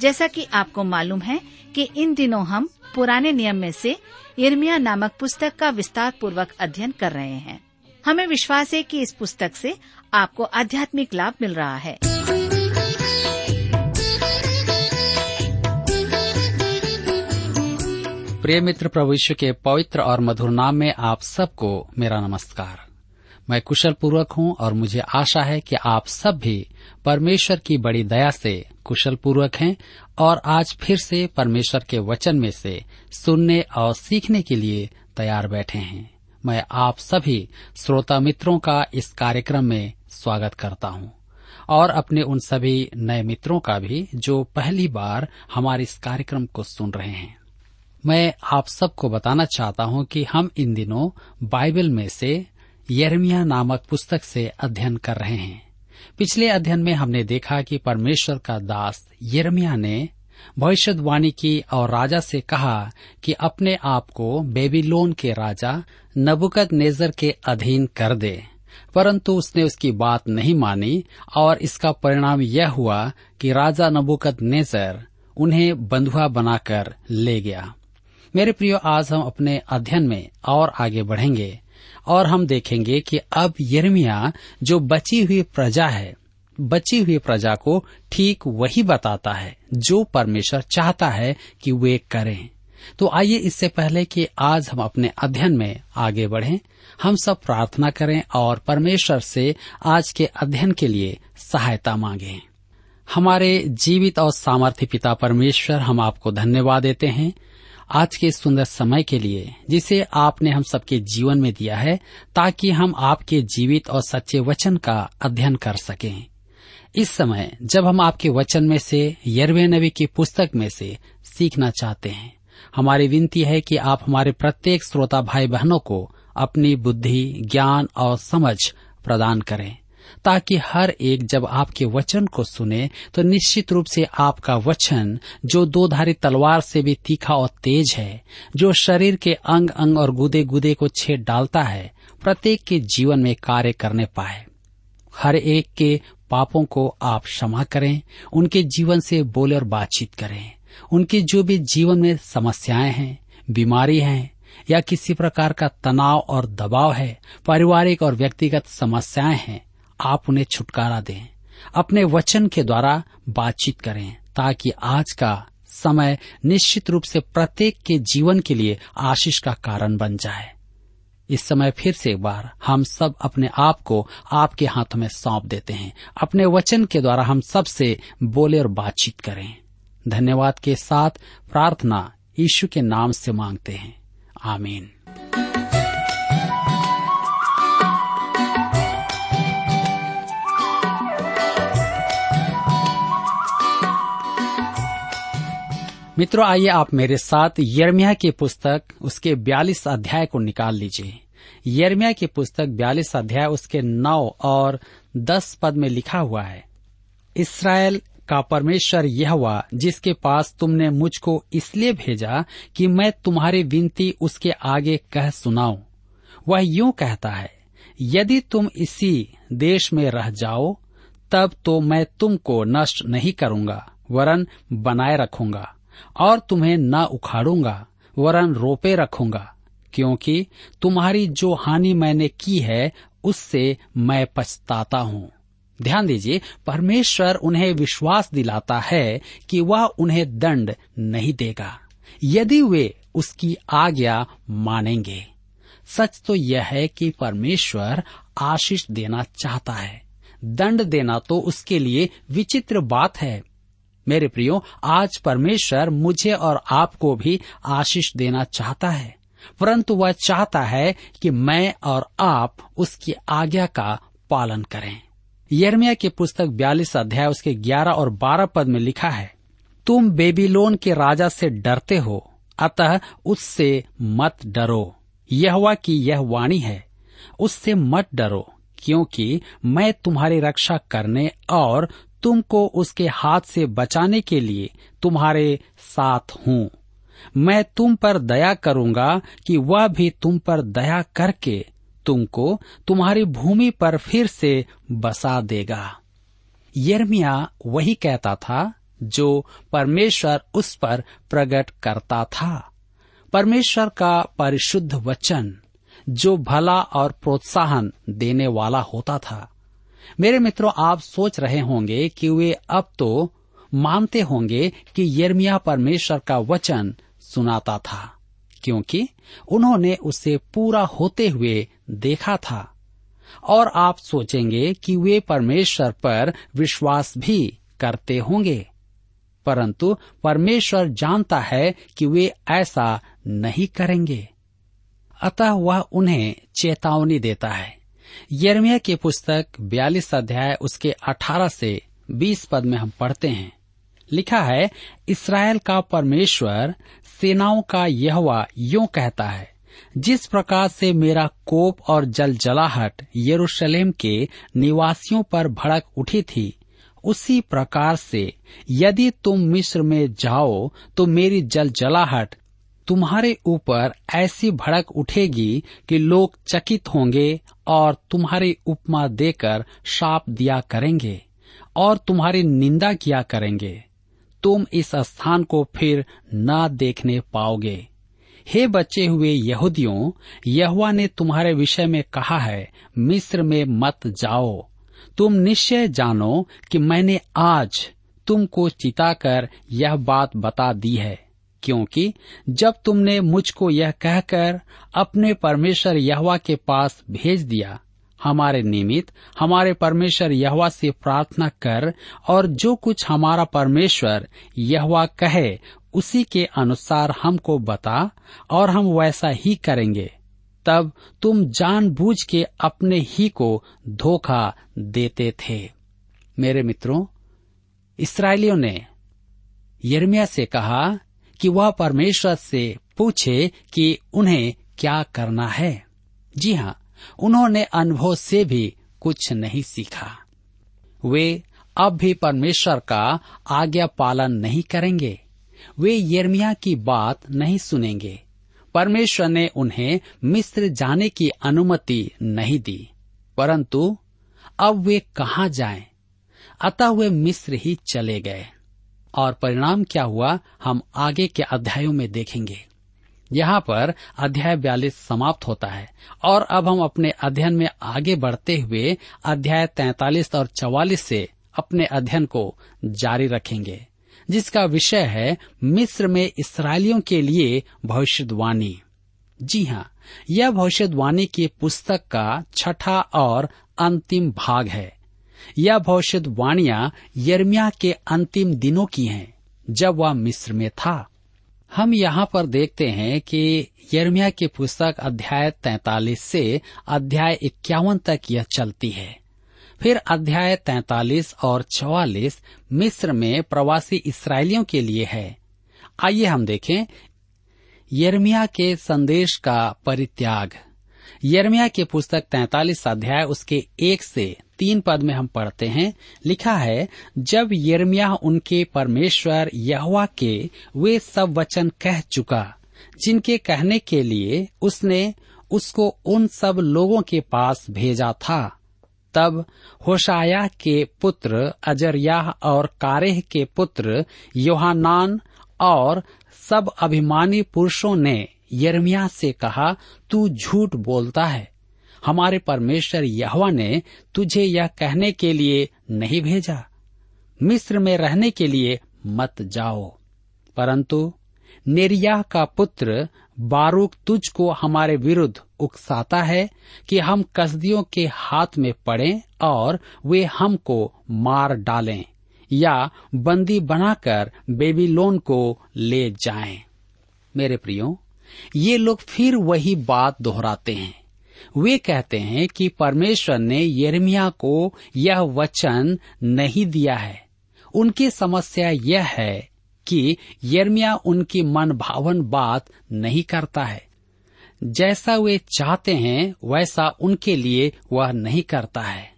जैसा कि आपको मालूम है कि इन दिनों हम पुराने नियम में से इर्मिया नामक पुस्तक का विस्तार पूर्वक अध्ययन कर रहे हैं। हमें विश्वास है कि इस पुस्तक से आपको आध्यात्मिक लाभ मिल रहा है। प्रिय मित्र प्रभु के पवित्र और मधुर नाम में आप सबको मेरा नमस्कार। मैं कुशल पूर्वक हूँ और मुझे आशा है कि आप सब भी परमेश्वर की बड़ी दया से कुशल पूर्वक हैं और आज फिर से परमेश्वर के वचन में से सुनने और सीखने के लिए तैयार बैठे हैं। मैं आप सभी श्रोता मित्रों का इस कार्यक्रम में स्वागत करता हूँ और अपने उन सभी नए मित्रों का भी जो पहली बार हमारे इस कार्यक्रम को सुन रहे हैं। मैं आप सबको बताना चाहता हूँ कि हम इन दिनों बाइबल में से यर्मिया नामक पुस्तक से अध्ययन कर रहे हैं। पिछले अध्ययन में हमने देखा कि परमेश्वर का दास यरमिया ने भविष्यवाणी की और राजा से कहा कि अपने आप को बेबीलोन के राजा नबुकद नेजर के अधीन कर दे, परंतु उसने उसकी बात नहीं मानी और इसका परिणाम यह हुआ कि राजा नबुकद नेजर उन्हें बंधुआ बनाकर ले गया। मेरे प्रियो, आज हम अपने अध्ययन में और आगे बढ़ेंगे। और हम देखेंगे कि अब यर्मिया, जो बची हुई प्रजा है, बची हुई प्रजा को ठीक वही बताता है, जो परमेश्वर चाहता है कि वे करें। तो आइए इससे पहले कि आज हम अपने अध्ययन में आगे बढ़ें, हम सब प्रार्थना करें और परमेश्वर से आज के अध्ययन के लिए सहायता मांगें। हमारे जीवित और सामर्थ्य पिता परमेश्वर, हम आपको धन्यवाद देते हैं। आज के सुंदर समय के लिए, जिसे आपने हम सबके जीवन में दिया है, ताकि हम आपके जीवित और सच्चे वचन का अध्ययन कर सकें। इस समय, जब हम आपके वचन में से, यरवे नबी की पुस्तक में से, सीखना चाहते हैं, हमारी विनती है कि आप हमारे प्रत्येक श्रोता भाई बहनों को अपनी बुद्धि, ज्ञान और समझ प्रदान करें। ताकि हर एक जब आपके वचन को सुने तो निश्चित रूप से आपका वचन, जो दो धारी तलवार से भी तीखा और तेज है, जो शरीर के अंग अंग और गुदे गुदे को छेद डालता है, प्रत्येक के जीवन में कार्य करने पाए। हर एक के पापों को आप क्षमा करें, उनके जीवन से बोले और बातचीत करें। उनके जो भी जीवन में समस्याएँ हैं, बीमारी हैं, या किसी प्रकार का तनाव और दबाव है, पारिवारिक और व्यक्तिगत समस्याएँ हैं आप उन्हें छुटकारा दें। अपने वचन के द्वारा बातचीत करें, ताकि आज का समय निश्चित रूप से प्रत्येक के जीवन के लिए आशीष का कारण बन जाए। इस समय फिर से एक बार हम सब अपने आप को आपके हाथों में सौंप देते हैं। अपने वचन के द्वारा हम सबसे बोले और बातचीत करें। धन्यवाद के साथ प्रार्थना यीशु के नाम से मांगते हैं। आमीन। मित्रों, आइए आप मेरे साथ यर्मिया की पुस्तक, उसके बयालीस अध्याय को निकाल लीजिए। यरमिया की पुस्तक बयालीस अध्याय, उसके नौ और दस पद में लिखा हुआ है, इसराइल का परमेश्वर यह हुआ जिसके पास तुमने मुझको इसलिए भेजा कि मैं तुम्हारी विनती उसके आगे कह सुनाऊं। वह यूँ कहता है, यदि तुम इसी देश में रह जाओ, तब तो मैं तुमको नष्ट नहीं करूँगा, वरन बनाए रखूँगा। और तुम्हें न उखाड़ूँगा, वरन रोपे रखूँगा, क्योंकि तुम्हारी जो हानि मैंने की है, उससे मैं पछताता हूँ। ध्यान दीजिए, परमेश्वर उन्हें विश्वास दिलाता है कि वह उन्हें दंड नहीं देगा। यदि वे उसकी आज्ञा मानेंगे, सच तो यह है कि परमेश्वर आशीष देना चाहता है। दंड देना तो उसके लिए विचित्र बात है मेरे प्रियो, आज परमेश्वर मुझे और आपको भी आशीष देना चाहता है। परंतु वह चाहता है कि मैं और आप उसकी आज्ञा का पालन करें। यर्मिया की पुस्तक बयालीस अध्याय, उसके ग्यारह और बारह पद में लिखा है, तुम बेबीलोन के राजा से डरते हो, अतः उससे मत डरो। यहवा की यह वाणी है, उससे मत डरो, क्योंकि मैं तुम्हारी रक्षा करने और तुमको उसके हाथ से बचाने के लिए तुम्हारे साथ हूँ। मैं तुम पर दया करूँगा कि वह भी तुम पर दया करके तुमको तुम्हारी भूमि पर फिर से बसा देगा। यर्मिया वही कहता था जो परमेश्वर उस पर प्रकट करता था। परमेश्वर का परिशुद्ध वचन जो भला और प्रोत्साहन देने वाला होता था। मेरे मित्रों, आप सोच रहे होंगे कि वे अब तो मानते होंगे कि यर्मिया परमेश्वर का वचन सुनाता था, क्योंकि उन्होंने उसे पूरा होते हुए देखा था। और आप सोचेंगे कि वे परमेश्वर पर विश्वास भी करते होंगे, परंतु परमेश्वर जानता है कि वे ऐसा नहीं करेंगे। अतः वह उन्हें चेतावनी देता है। यर्मिया की पुस्तक बयालीस अध्याय उसके 18 से 20 पद में हम पढ़ते हैं। लिखा है, इसराइल का परमेश्वर सेनाओं का यहवा यूँ कहता है, जिस प्रकार से मेरा कोप और जल जलाहट यरूशलेम के निवासियों पर भड़क उठी थी, उसी प्रकार से यदि तुम मिस्र में जाओ तो मेरी जल जलाहट तुम्हारे ऊपर ऐसी भड़क उठेगी कि लोग चकित होंगे और तुम्हारी उपमा देकर शाप दिया करेंगे और तुम्हारी निंदा किया करेंगे। तुम इस स्थान को फिर न देखने पाओगे। हे बचे हुए यहूदियों यहुआ ने तुम्हारे विषय में कहा है, मिस्र में मत जाओ। तुम निश्चय जानो कि मैंने आज तुमको चिताकर यह बात बता दी है। क्योंकि जब तुमने मुझको यह कहकर अपने परमेश्वर यहवा के पास भेज दिया, हमारे निमित्त हमारे परमेश्वर यहवा से प्रार्थना कर और जो कुछ हमारा परमेश्वर यहवा कहे, उसी के अनुसार हमको बता और हम वैसा ही करेंगे। तब तुम जानबूझ के अपने ही को धोखा देते थे। मेरे मित्रों, इसराइलियों ने यर्मिया से कहा कि वह परमेश्वर से पूछे कि उन्हें क्या करना है। जी हाँ उन्होंने अनुभव से भी कुछ नहीं सीखा। वे अब भी परमेश्वर का आज्ञा पालन नहीं करेंगे। वे यर्मिया की बात नहीं सुनेंगे। परमेश्वर ने उन्हें मिस्र जाने की अनुमति नहीं दी। परंतु अब वे कहा जाएँ? अतः वे मिस्र ही चले गए। और परिणाम क्या हुआ, हम आगे के अध्यायों में देखेंगे। यहाँ पर अध्याय बयालीस समाप्त होता है, और अब हम अपने अध्ययन में आगे बढ़ते हुए अध्याय तैतालीस और चौवालीस से अपने अध्ययन को जारी रखेंगे, जिसका विषय है मिस्र में इसराइलियों के लिए भविष्यवाणी। जी हाँ यह भविष्यवाणी की पुस्तक का छठा और अंतिम भाग है। यह भविष्यवाणियाँ यर्मिया के अंतिम दिनों की हैं, जब वह मिस्र में था। हम यहाँ पर देखते हैं कि यर्मिया की पुस्तक अध्याय 43 से अध्याय इक्यावन तक यह चलती है। फिर अध्याय 43 और 44 मिस्र में प्रवासी इसराइलियों के लिए है। आइए हम देखें यर्मिया के संदेश का परित्याग। यर्मिया की पुस्तक 43 अध्याय उसके एक से तीन पद में हम पढ़ते हैं। लिखा है, जब यर्मिया उनके परमेश्वर यहवा के वे सब वचन कह चुका, जिनके कहने के लिए उसने उसको उन सब लोगों के पास भेजा था। तब होशाया के पुत्र अजरिया और कारेह के पुत्र योहानान और सब अभिमानी पुरुषों ने यर्मिया से कहा, तू झूठ बोलता है। हमारे परमेश्वर यहवा ने तुझे यह कहने के लिए नहीं भेजा। मिस्र में रहने के लिए मत जाओ। परंतु नेरिया का पुत्र बारूक तुझको हमारे विरुद्ध उकसाता है कि हम कसदियों के हाथ में पड़ें और वे हमको मार डालें या बंदी बनाकर बेबीलोन को ले जाएँ। मेरे प्रियो ये लोग फिर वही बात दोहराते हैं। वे कहते हैं कि परमेश्वर ने यर्मिया को यह वचन नहीं दिया है। उनकी समस्या यह है कि यर्मिया उनकी मन भावन बात नहीं करता है। जैसा वे चाहते हैं, वैसा उनके लिए वह नहीं करता है।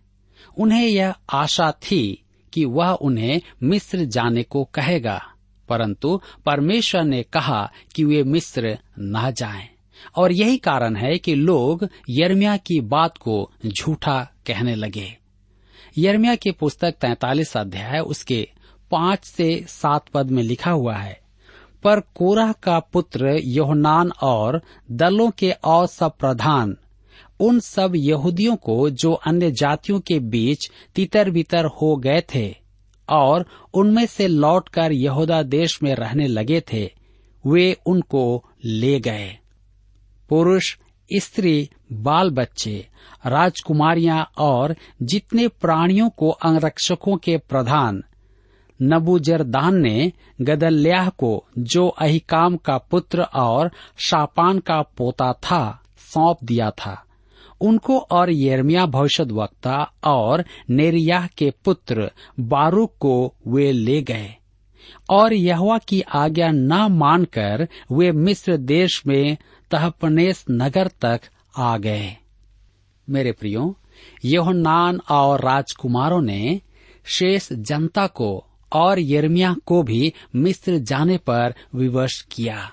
उन्हें यह आशा थी कि वह उन्हें मिस्र जाने को कहेगा। परंतु परमेश्वर ने कहा कि वे मिस्र न जाएँ। और यही कारण है कि लोग यर्मिया की बात को झूठा कहने लगे। यर्मिया की पुस्तक तैतालीस अध्याय, उसके पाँच से सात पद में लिखा हुआ है, पर कोरह का पुत्र योहनान और दलों के और सब प्रधान उन सब यहूदियों को जो अन्य जातियों के बीच तितर बितर हो गए थे और उनमें से लौटकर यहूदा देश में रहने लगे थे, वे उनको ले गए। पुरुष, स्त्री बाल बच्चे राजकुमारियाँ और जितने प्राणियों को अंगरक्षकों के प्रधान, नबूजरदान ने गदल्याह को, जो अहिकाम का पुत्र और शापान का पोता था, सौंप दिया था। उनको और यर्मिया भविष्य वक्ता और नेरिया के पुत्र बारूक को वे ले गए। और यहवा की आज्ञा न मानकर वे मिस्र देश में तहपनेस नगर तक आ गए। मेरे प्रियो योहनान और राजकुमारों ने शेष जनता को और यर्मिया को भी मिस्र जाने पर विवश किया।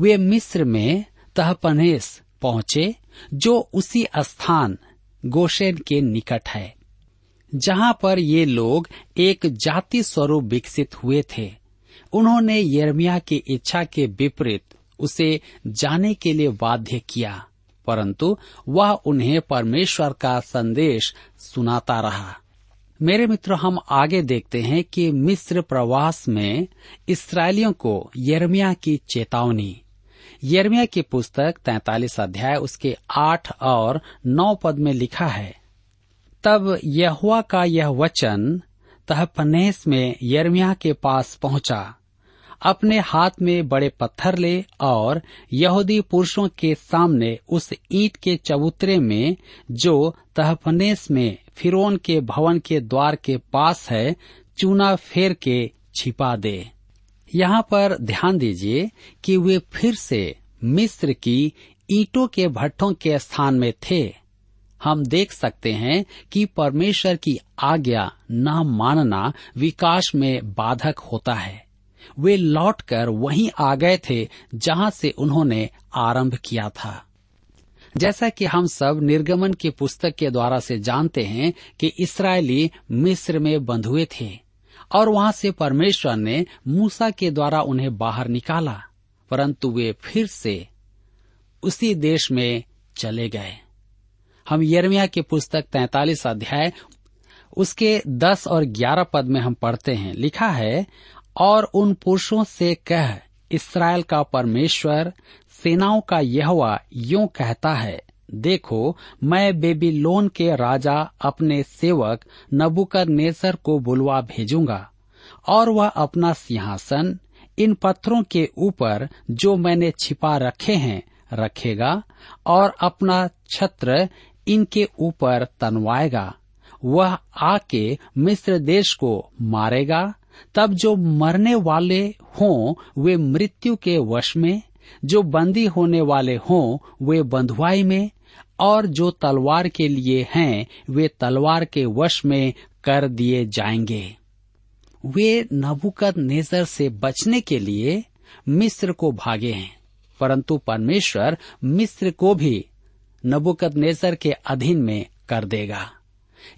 वे मिस्र में तहपनेस पहुँचे, जो उसी स्थान, गोशेन के निकट है, जहाँ पर ये लोग एक जाति स्वरूप विकसित हुए थे। उन्होंने यर्मिया की इच्छा के विपरीत उसे जाने के लिए बाध्य किया, परंतु वह उन्हें परमेश्वर का संदेश सुनाता रहा। मेरे मित्र, हम आगे देखते हैं कि मिस्र प्रवास में इसराइलियों को यर्मिया की चेतावनी यर्मिया की पुस्तक तैतालीस अध्याय, उसके आठ और नौ पद में लिखा है, तब यहुआ का यह वचन तहपनेस में यर्मिया के पास पहुँचा। अपने हाथ में बड़े पत्थर ले और यहूदी पुरुषों के सामने उस ईंट के चबूतरे में, जो तहपनेस में फिरौन के भवन के द्वार के पास है, चूना फेर के छिपा दे। यहाँ पर ध्यान दीजिए कि वे फिर से मिस्र की ईटों के भट्टों के स्थान में थे। हम देख सकते हैं कि परमेश्वर की आज्ञा न मानना विकास में बाधक होता है। वे लौटकर वहीं आ गए थे जहाँ से उन्होंने आरंभ किया था। जैसा कि हम सब निर्गमन की पुस्तक के द्वारा से जानते हैं कि इसराइली मिस्र में बंधुए थे। और वहाँ से परमेश्वर ने मूसा के द्वारा उन्हें बाहर निकाला, परंतु वे फिर से उसी देश में चले गए। हम यरमिया की पुस्तक तैतालीस अध्याय, उसके दस और ग्यारह पद में हम पढ़ते हैं। लिखा है, और उन पुरुषों से कह, इसराइल का परमेश्वर, सेनाओं का यहवा, यूँ कहता है देखो, मैं बेबीलोन के राजा अपने सेवक नबुकर नेसर को बुलवा भेजूँगा, और वह अपना सिंहासन इन पत्थरों के ऊपर जो मैंने छिपा रखे हैं, रखेगा, और अपना छत्र इनके ऊपर तनवाएगा। वह आके मिस्र देश को मारेगा। तब जो मरने वाले हों, वे मृत्यु के वश में, जो बंदी होने वाले हों, वे बंधुआई में और जो तलवार के लिए हैं, वे तलवार के वश में कर दिए जाएँगे। वे नबुकद नेजर से बचने के लिए मिस्र को भागे हैं, परंतु परमेश्वर मिस्र को भी नबुकद नेजर के अधीन में कर देगा।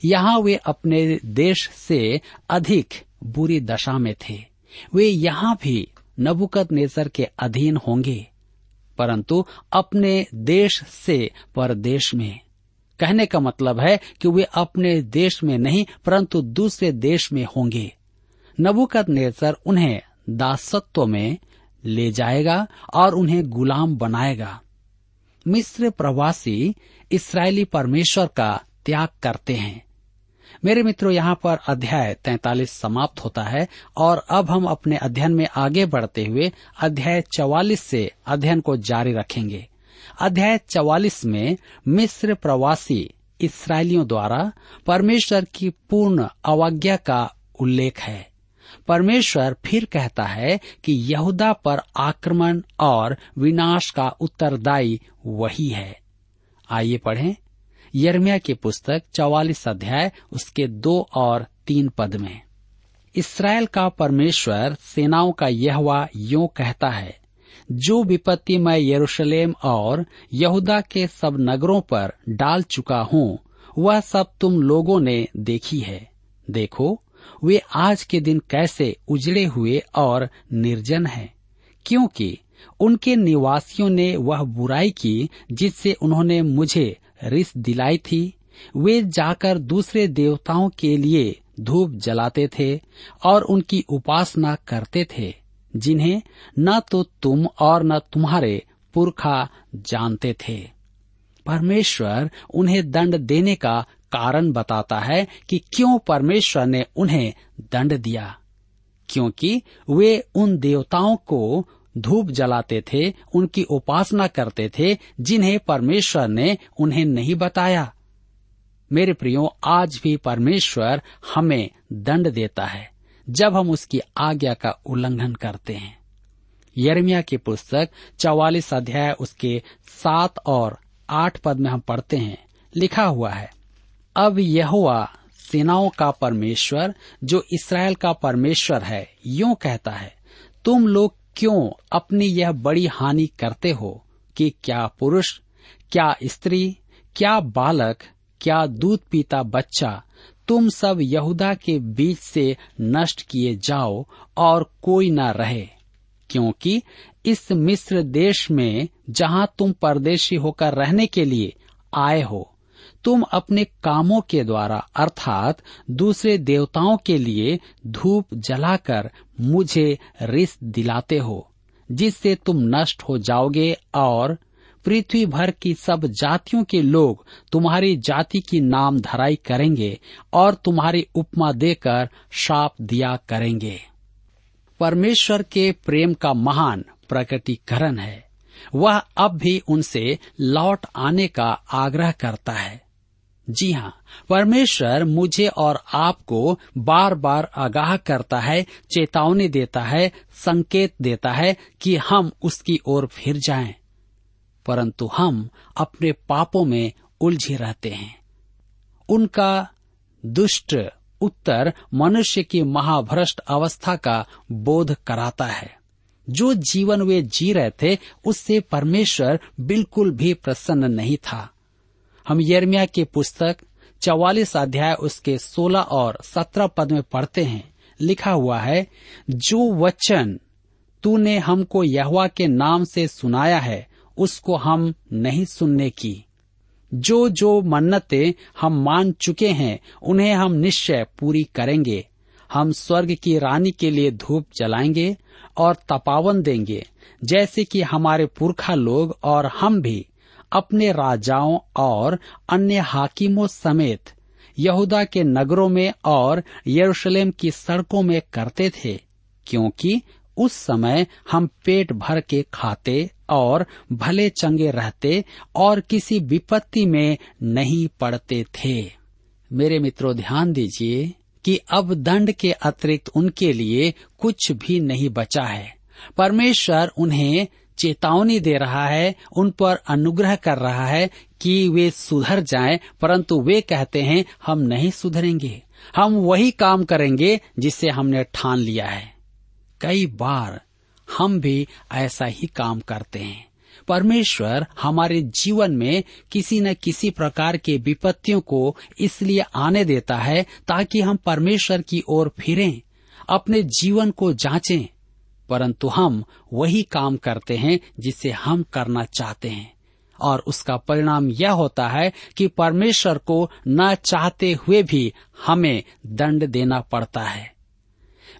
यहाँ वे अपने देश से अधिक बुरी दशा में थे। वे यहाँ भी नबुकद नेजर के अधीन होंगे। परंतु अपने देश से परदेश में। कहने का मतलब है कि वे अपने देश में नहीं, परंतु दूसरे देश में होंगे। नबुकद नेजर उन्हें दासत्व में ले जाएगा और उन्हें गुलाम बनाएगा। मिस्र प्रवासी इसराइली परमेश्वर का त्याग करते हैं। मेरे मित्रों, यहाँ पर अध्याय तैतालीस समाप्त होता है और अब हम अपने अध्ययन में आगे बढ़ते हुए अध्याय चवालीस से अध्ययन को जारी रखेंगे। अध्याय चवालीस में मिस्र प्रवासी इसराइलियों द्वारा परमेश्वर की पूर्ण अवज्ञा का उल्लेख है। परमेश्वर फिर कहता है कि यहूदा पर आक्रमण और विनाश का उत्तरदायी वही है। आइए पढ़ें। यर्मिया की पुस्तक चौवालीस अध्याय उसके दो और तीन पद में। इसराइल का परमेश्वर सेनाओं का यह यो कहता है जो विपत्ति मैं यरूशलेम और यहूदा के सब नगरों पर डाल चुका हूँ वह सब तुम लोगों ने देखी है। देखो वे आज के दिन कैसे उजड़े हुए और निर्जन हैं, क्योंकि उनके निवासियों ने वह बुराई की जिससे उन्होंने मुझे रिस दिलाई थी। वे जाकर दूसरे देवताओं के लिए धूप जलाते थे और उनकी उपासना करते थे, जिन्हें न तो तुम और न तुम्हारे पुरखा जानते थे। परमेश्वर उन्हें दंड देने का कारण बताता है कि क्यों परमेश्वर ने उन्हें दंड दिया। क्योंकि वे उन देवताओं को धूप जलाते थे, उनकी उपासना करते थे, जिन्हें परमेश्वर ने उन्हें नहीं बताया। मेरे प्रियो, आज भी परमेश्वर हमें दंड देता है, जब हम उसकी आज्ञा का उल्लंघन करते हैं। यर्मिया की पुस्तक, चौवालीस अध्याय, उसके सात और आठ पद में हम पढ़ते हैं। लिखा हुआ है, अब यहुआ सेनाओं का परमेश्वर, जो इसराइल का परमेश्वर है, यूँ कहता है, तुम लोग क्यों अपनी यह बड़ी हानि करते हो कि क्या पुरुष, क्या स्त्री, क्या बालक, क्या दूध पीता बच्चा तुम सब यहूदा के बीच से नष्ट किए जाओ और कोई न रहे? क्योंकि इस मिस्र देश में जहाँ तुम परदेशी होकर रहने के लिए आए हो तुम अपने कामों के द्वारा, अर्थात दूसरे देवताओं के लिए धूप जलाकर मुझे रिस दिलाते हो, जिससे तुम नष्ट हो जाओगे और पृथ्वी भर की सब जातियों के लोग तुम्हारी जाति की नाम धराई करेंगे और तुम्हारी उपमा देकर शाप दिया करेंगे। परमेश्वर के प्रेम का महान प्रकटीकरण है। वह अब भी उनसे लौट आने का आग्रह करता है। जी हाँ परमेश्वर मुझे और आपको बार बार आगाह करता है, चेतावनी देता है, संकेत देता है कि हम उसकी ओर फिर जाएँ, परंतु हम अपने पापों में उलझे रहते हैं। उनका दुष्ट उत्तर मनुष्य की महाभ्रष्ट अवस्था का बोध कराता है। जो जीवन वे जी रहे थे, उससे परमेश्वर बिल्कुल भी प्रसन्न नहीं था। हम यर्मिया की पुस्तक चौवालीस अध्याय उसके सोलह और सत्रह पद में पढ़ते हैं। लिखा हुआ है, जो वचन तूने हमको यहवा के नाम से सुनाया है, उसको हम नहीं सुनने की। जो जो मन्नतें हम मान चुके हैं, उन्हें हम निश्चय पूरी करेंगे। हम स्वर्ग की रानी के लिए धूप जलाएँगे और तपावन देंगे, जैसे कि हमारे पुरखा लोग और हम भी अपने राजाओं और अन्य हाकिमों समेत यहूदा के नगरों में और यरूशलेम की सड़कों में करते थे, क्योंकि उस समय हम पेट भर के खाते और भले चंगे रहते और किसी विपत्ति में नहीं पड़ते थे। मेरे मित्रों, ध्यान दीजिए कि अब दंड के अतिरिक्त उनके लिए कुछ भी नहीं बचा है। परमेश्वर उन्हें चेतावनी दे रहा है, उन पर अनुग्रह कर रहा है कि वे सुधर जाएँ, परंतु वे कहते हैं, हम नहीं सुधरेंगे। हम वही काम करेंगे जिसे हमने ठान लिया है। कई बार हम भी ऐसा ही काम करते हैं। परमेश्वर हमारे जीवन में किसी न किसी प्रकार के विपत्तियों को इसलिए आने देता है ताकि हम परमेश्वर की ओर फिरें, अपने जीवन को जांचें। परंतु हम वही काम करते हैं जिसे हम करना चाहते हैं। और उसका परिणाम यह होता है कि परमेश्वर को न चाहते हुए भी हमें दंड देना पड़ता है।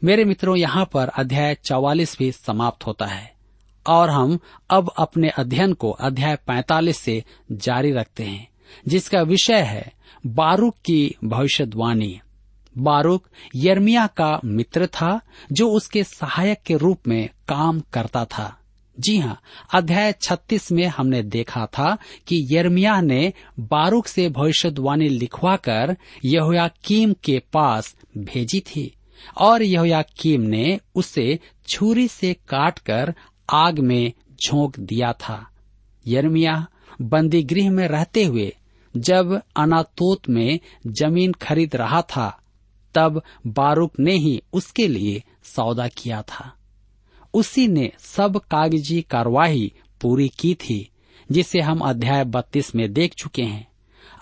मेरे मित्रों, यहाँ पर अध्याय चौवालीस भी समाप्त होता है। और हम अब अपने अध्ययन को अध्याय पैंतालीस से जारी रखते हैं, जिसका विषय है बारूक की भविष्यवाणी। बारूक यर्मिया का मित्र था, जो उसके सहायक के रूप में काम करता था। जी हाँ अध्याय 36 में हमने देखा था कि यर्मिया ने बारूक से भविष्यवाणी लिखवाकर यहोयाकीम के पास भेजी थी, और यहोयाकीम ने उसे छुरी से काटकर आग में झोंक दिया था। यर्मिया बंदी गृह में रहते हुए जब अनातोत में ज़मीन खरीद रहा था तब बारूक ने ही उसके लिए सौदा किया था। उसी ने सब कागज़ी कार्यवाही पूरी की थी, जिसे हम अध्याय बत्तीस में देख चुके हैं।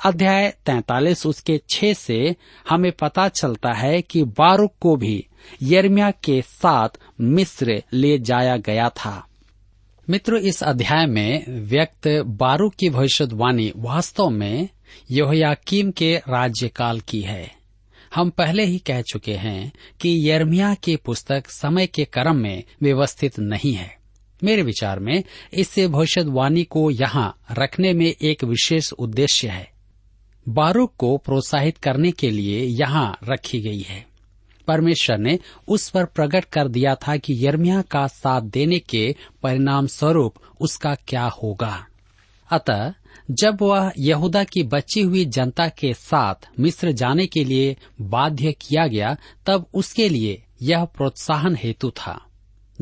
अध्याय तैतालीस उसके छह से हमें पता चलता है कि बारूक को भी यर्मिया के साथ मिस्र ले जाया गया था। मित्रों, इस अध्याय में व्यक्त बारूक की भविष्यवाणी वास्तव में यहोयाकीम के राज्यकाल की है। हम पहले ही कह चुके हैं कि यर्मिया की पुस्तक समय के क्रम में व्यवस्थित नहीं है। मेरे विचार में, इससे भविष्यवाणी को यहाँ रखने में एक विशेष उद्देश्य है। बारूक को प्रोत्साहित करने के लिए यहाँ रखी गई है। परमेश्वर ने उस पर प्रकट कर दिया था कि यर्मिया का साथ देने के परिणाम स्वरूप उसका क्या होगा। अतः जब वह यहूदा की बची हुई जनता के साथ मिस्र जाने के लिए बाध्य किया गया, तब उसके लिए यह प्रोत्साहन हेतु था।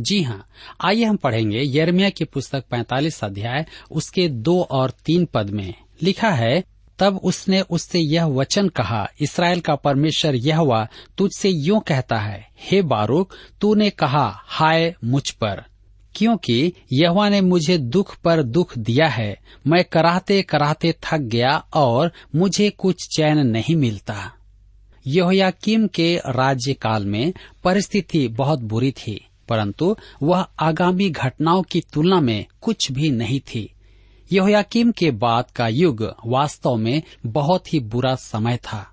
जी हाँ आइए हम पढ़ेंगे यर्मिया की पुस्तक 45 अध्याय, उसके दो और तीन पद में। लिखा है, तब उसने उससे यह वचन कहा, इसराइल का परमेश्वर यह हुआ तुझसे यूँ कहता है, हे बारूक, तूने कहा, हाय मुझ पर। क्योंकि यहवा ने मुझे दुख पर दुख दिया है। मैं कराहते कराहते थक गया और मुझे कुछ चैन नहीं मिलता। यहोयाकीम के राज्यकाल में परिस्थिति बहुत बुरी थी, परंतु वह आगामी घटनाओं की तुलना में कुछ भी नहीं थी। यहोयाकीम के बाद का युग वास्तव में बहुत ही बुरा समय था।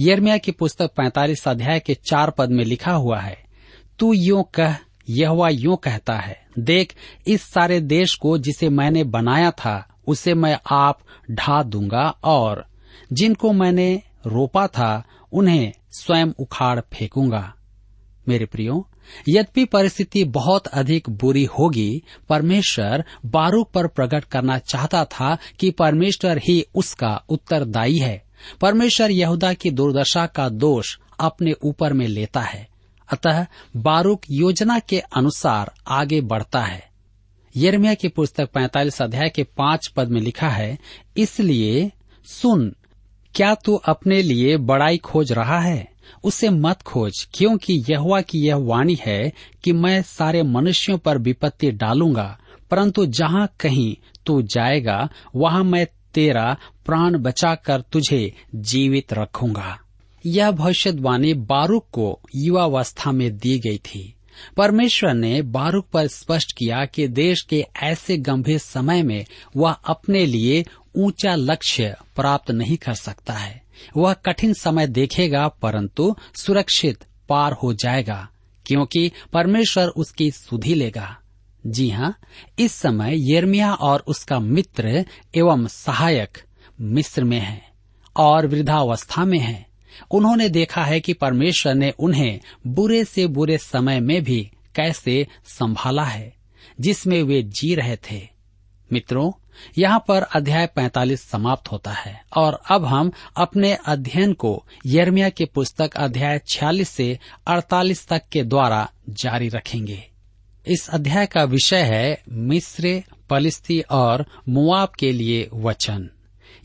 यर्मिया की पुस्तक 45 अध्याय के चार पद में लिखा हुआ है, तू यो कह यह यूँ कहता है, देख, इस सारे देश को जिसे मैंने बनाया था, उसे मैं आप ढा दूँगा और जिनको मैंने रोपा था, उन्हें स्वयं उखाड़ फेंकूँगा। मेरे प्रियो, यद्यपि परिस्थिति बहुत अधिक बुरी होगी, परमेश्वर बारूक पर प्रकट करना चाहता था कि परमेश्वर ही उसका उत्तरदायी है। परमेश्वर यहूदा की दुर्दशा का दोष अपने ऊपर में लेता है। अतः बारूक योजना के अनुसार आगे बढ़ता है। यर्मिया की पुस्तक 45 अध्याय के पाँच पद में लिखा है, इसलिए सुन, क्या तू अपने लिए बड़ाई खोज रहा है? उसे मत खोज, क्योंकि यहुआ की यह वाणी है कि मैं सारे मनुष्यों पर विपत्ति डालूँगा, परंतु जहाँ कहीं तू जाएगा, वहाँ मैं तेरा प्राण बचाकर तुझे जीवित रखूँगा। यह भविष्यवाणी बारूक को युवावस्था में दी गई थी। परमेश्वर ने बारूक पर स्पष्ट किया कि देश के ऐसे गंभीर समय में वह अपने लिए ऊँचा लक्ष्य प्राप्त नहीं कर सकता है। वह कठिन समय देखेगा, परंतु सुरक्षित पार हो जाएगा, क्योंकि परमेश्वर उसकी सुधि लेगा। जी हाँ इस समय यर्मिया और उसका मित्र एवं सहायक मिस्र में है और वृद्धावस्था में है। उन्होंने देखा है कि परमेश्वर ने उन्हें बुरे से बुरे समय में भी कैसे संभाला है, जिसमें वे जी रहे थे। मित्रों, यहाँ पर अध्याय 45 समाप्त होता है, और अब हम अपने अध्ययन को यर्मिया की पुस्तक अध्याय 46 से 48 तक के द्वारा जारी रखेंगे। इस अध्याय का विषय है मिस्र, पलिस्ती और मुआब के लिए वचन।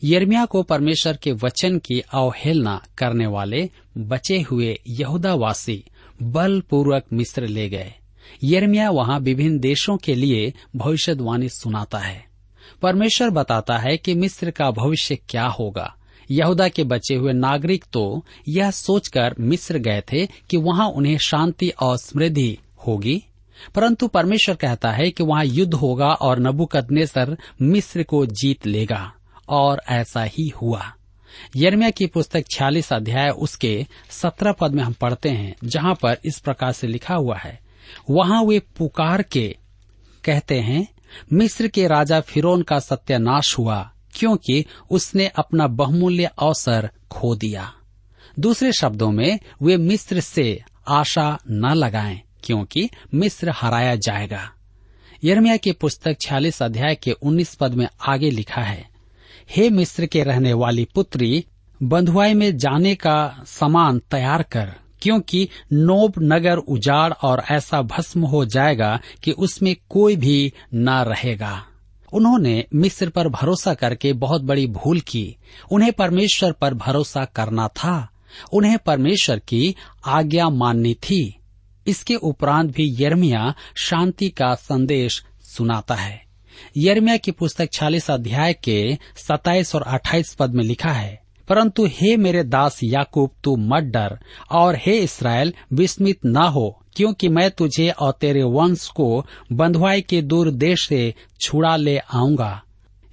यर्मिया को परमेश्वर के वचन की अवहेलना करने वाले बचे हुए यहूदावासी बलपूर्वक मिस्र ले गए। यर्मिया वहाँ विभिन्न देशों के लिए भविष्यवाणी सुनाता है। परमेश्वर बताता है कि मिस्र का भविष्य क्या होगा। यहूदा के बचे हुए नागरिक तो यह सोचकर मिस्र गए थे कि वहाँ उन्हें शांति और समृद्धि होगी। परंतु परमेश्वर कहता है कि वहाँ युद्ध होगा और नबुकदनेसर मिस्र को जीत लेगा। और ऐसा ही हुआ। यर्मिया की पुस्तक छियालीस अध्याय उसके सत्रह पद में हम पढ़ते हैं, जहाँ पर इस प्रकार से लिखा हुआ है, वहाँ वे पुकार के कहते हैं, मिस्र के राजा फिरोन का सत्यानाश हुआ, क्योंकि उसने अपना बहुमूल्य अवसर खो दिया। दूसरे शब्दों में, वे मिस्र से आशा न लगाएँ, क्योंकि मिस्र हराया जाएगा। यर्मिया की पुस्तक छियालीस अध्याय के उन्नीस पद में आगे लिखा है हे मिस्र के रहने वाली पुत्री, बंधुआई में जाने का सामान तैयार कर, क्योंकि नोब नगर उजाड़ और ऐसा भस्म हो जाएगा कि उसमें कोई भी न रहेगा। उन्होंने मिस्र पर भरोसा करके बहुत बड़ी भूल की। उन्हें परमेश्वर पर भरोसा करना था। उन्हें परमेश्वर की आज्ञा माननी थी। इसके उपरांत भी यर्मिया शांति का संदेश सुनाता है। यर्मिया की पुस्तक छियालीस अध्याय के सताइस और अट्ठाईस पद में लिखा है, परंतु हे मेरे दास याकूब, तू मत डर और हे इसराइल, विस्मित न हो, क्योंकि मैं तुझे और तेरे वंश को बंधुआई के दूर देश से छुड़ा ले आऊँगा।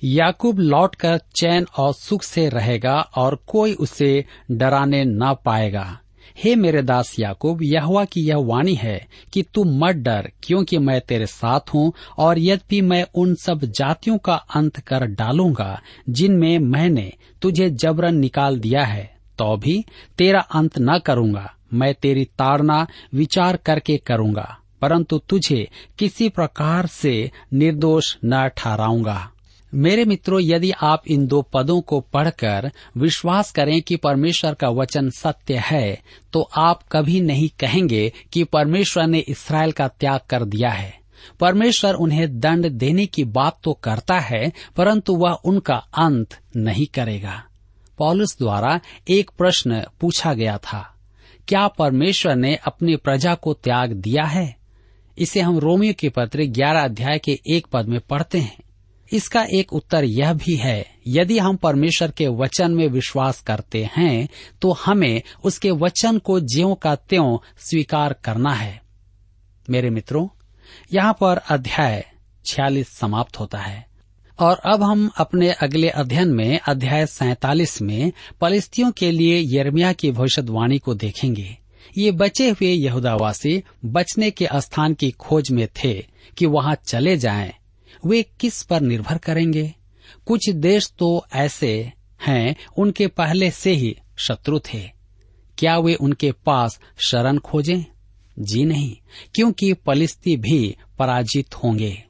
याकूब लौटकर चैन और सुख से रहेगा और कोई उसे डराने न पाएगा। हे मेरे दास याकूब, यहवा की यह वाणी है कि तू मत डर, क्योंकि मैं तेरे साथ हूँ और यद्यपि मैं उन सब जातियों का अंत कर डालूँगा, जिनमें मैंने तुझे जबरन निकाल दिया है तो भी तेरा अंत न करूँगा। मैं तेरी ताड़ना विचार करके करूँगा, परंतु तुझे किसी प्रकार से निर्दोष न ठहराऊँगा। मेरे मित्रों, यदि आप इन दो पदों को पढ़कर विश्वास करें कि परमेश्वर का वचन सत्य है तो आप कभी नहीं कहेंगे कि परमेश्वर ने इसराइल का त्याग कर दिया है। परमेश्वर उन्हें दंड देने की बात तो करता है, परंतु वह उनका अंत नहीं करेगा। पॉलुस द्वारा एक प्रश्न पूछा गया था, क्या परमेश्वर ने अपनी प्रजा को त्याग दिया है? इसे हम रोमियो के पत्र ग्यारह अध्याय के एक पद में पढ़ते हैं। इसका एक उत्तर यह भी है, यदि हम परमेश्वर के वचन में विश्वास करते हैं तो हमें उसके वचन को ज्यो का त्यों स्वीकार करना है। मेरे मित्रों, यहाँ पर अध्याय छियालीस समाप्त होता है। और अब हम अपने अगले अध्ययन में, अध्याय सैतालीस में पलिस्तियों के लिए यर्मिया की भविष्यवाणी को देखेंगे। ये बचे हुए यहूदावासी बचने के स्थान की खोज में थे कि वहाँ चले जाएँ। वे किस पर निर्भर करेंगे? कुछ देश तो ऐसे हैं, उनके पहले से ही शत्रु थे। क्या वे उनके पास शरण खोजें? जी नहीं, क्योंकि पलिस्ती भी पराजित होंगे।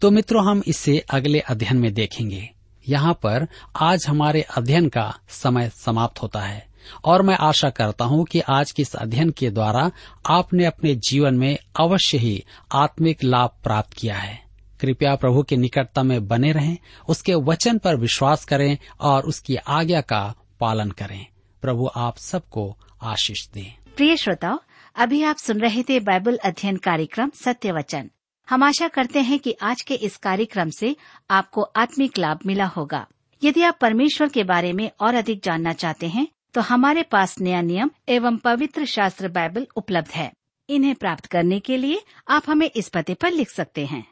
तो मित्रों, हम इसे अगले अध्ययन में देखेंगे। यहाँ पर आज हमारे अध्ययन का समय समाप्त होता है, और मैं आशा करता हूँ कि आज के इस अध्ययन के द्वारा आपने अपने जीवन में अवश्य ही आत्मिक लाभ प्राप्त किया है। कृपया प्रभु की निकटता में बने रहें, उसके वचन पर विश्वास करें और उसकी आज्ञा का पालन करें। प्रभु आप सबको आशीष दें। प्रिय श्रोताओ, अभी आप सुन रहे थे बाइबल अध्ययन कार्यक्रम सत्य वचन। हम आशा करते हैं कि आज के इस कार्यक्रम से आपको आत्मिक लाभ मिला होगा। यदि आप परमेश्वर के बारे में और अधिक जानना चाहते हैं तो हमारे पास नया नियम एवं पवित्र शास्त्र बाइबल उपलब्ध है। इन्हें प्राप्त करने के लिए आप हमें इस पते पर लिख सकते हैं।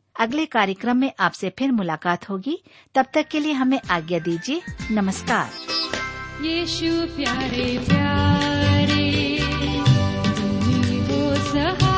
अगले कार्यक्रम में आपसे फिर मुलाकात होगी। तब तक के लिए हमें आज्ञा दीजिए। नमस्कार। यीशु प्यारे प्यारे वो सहा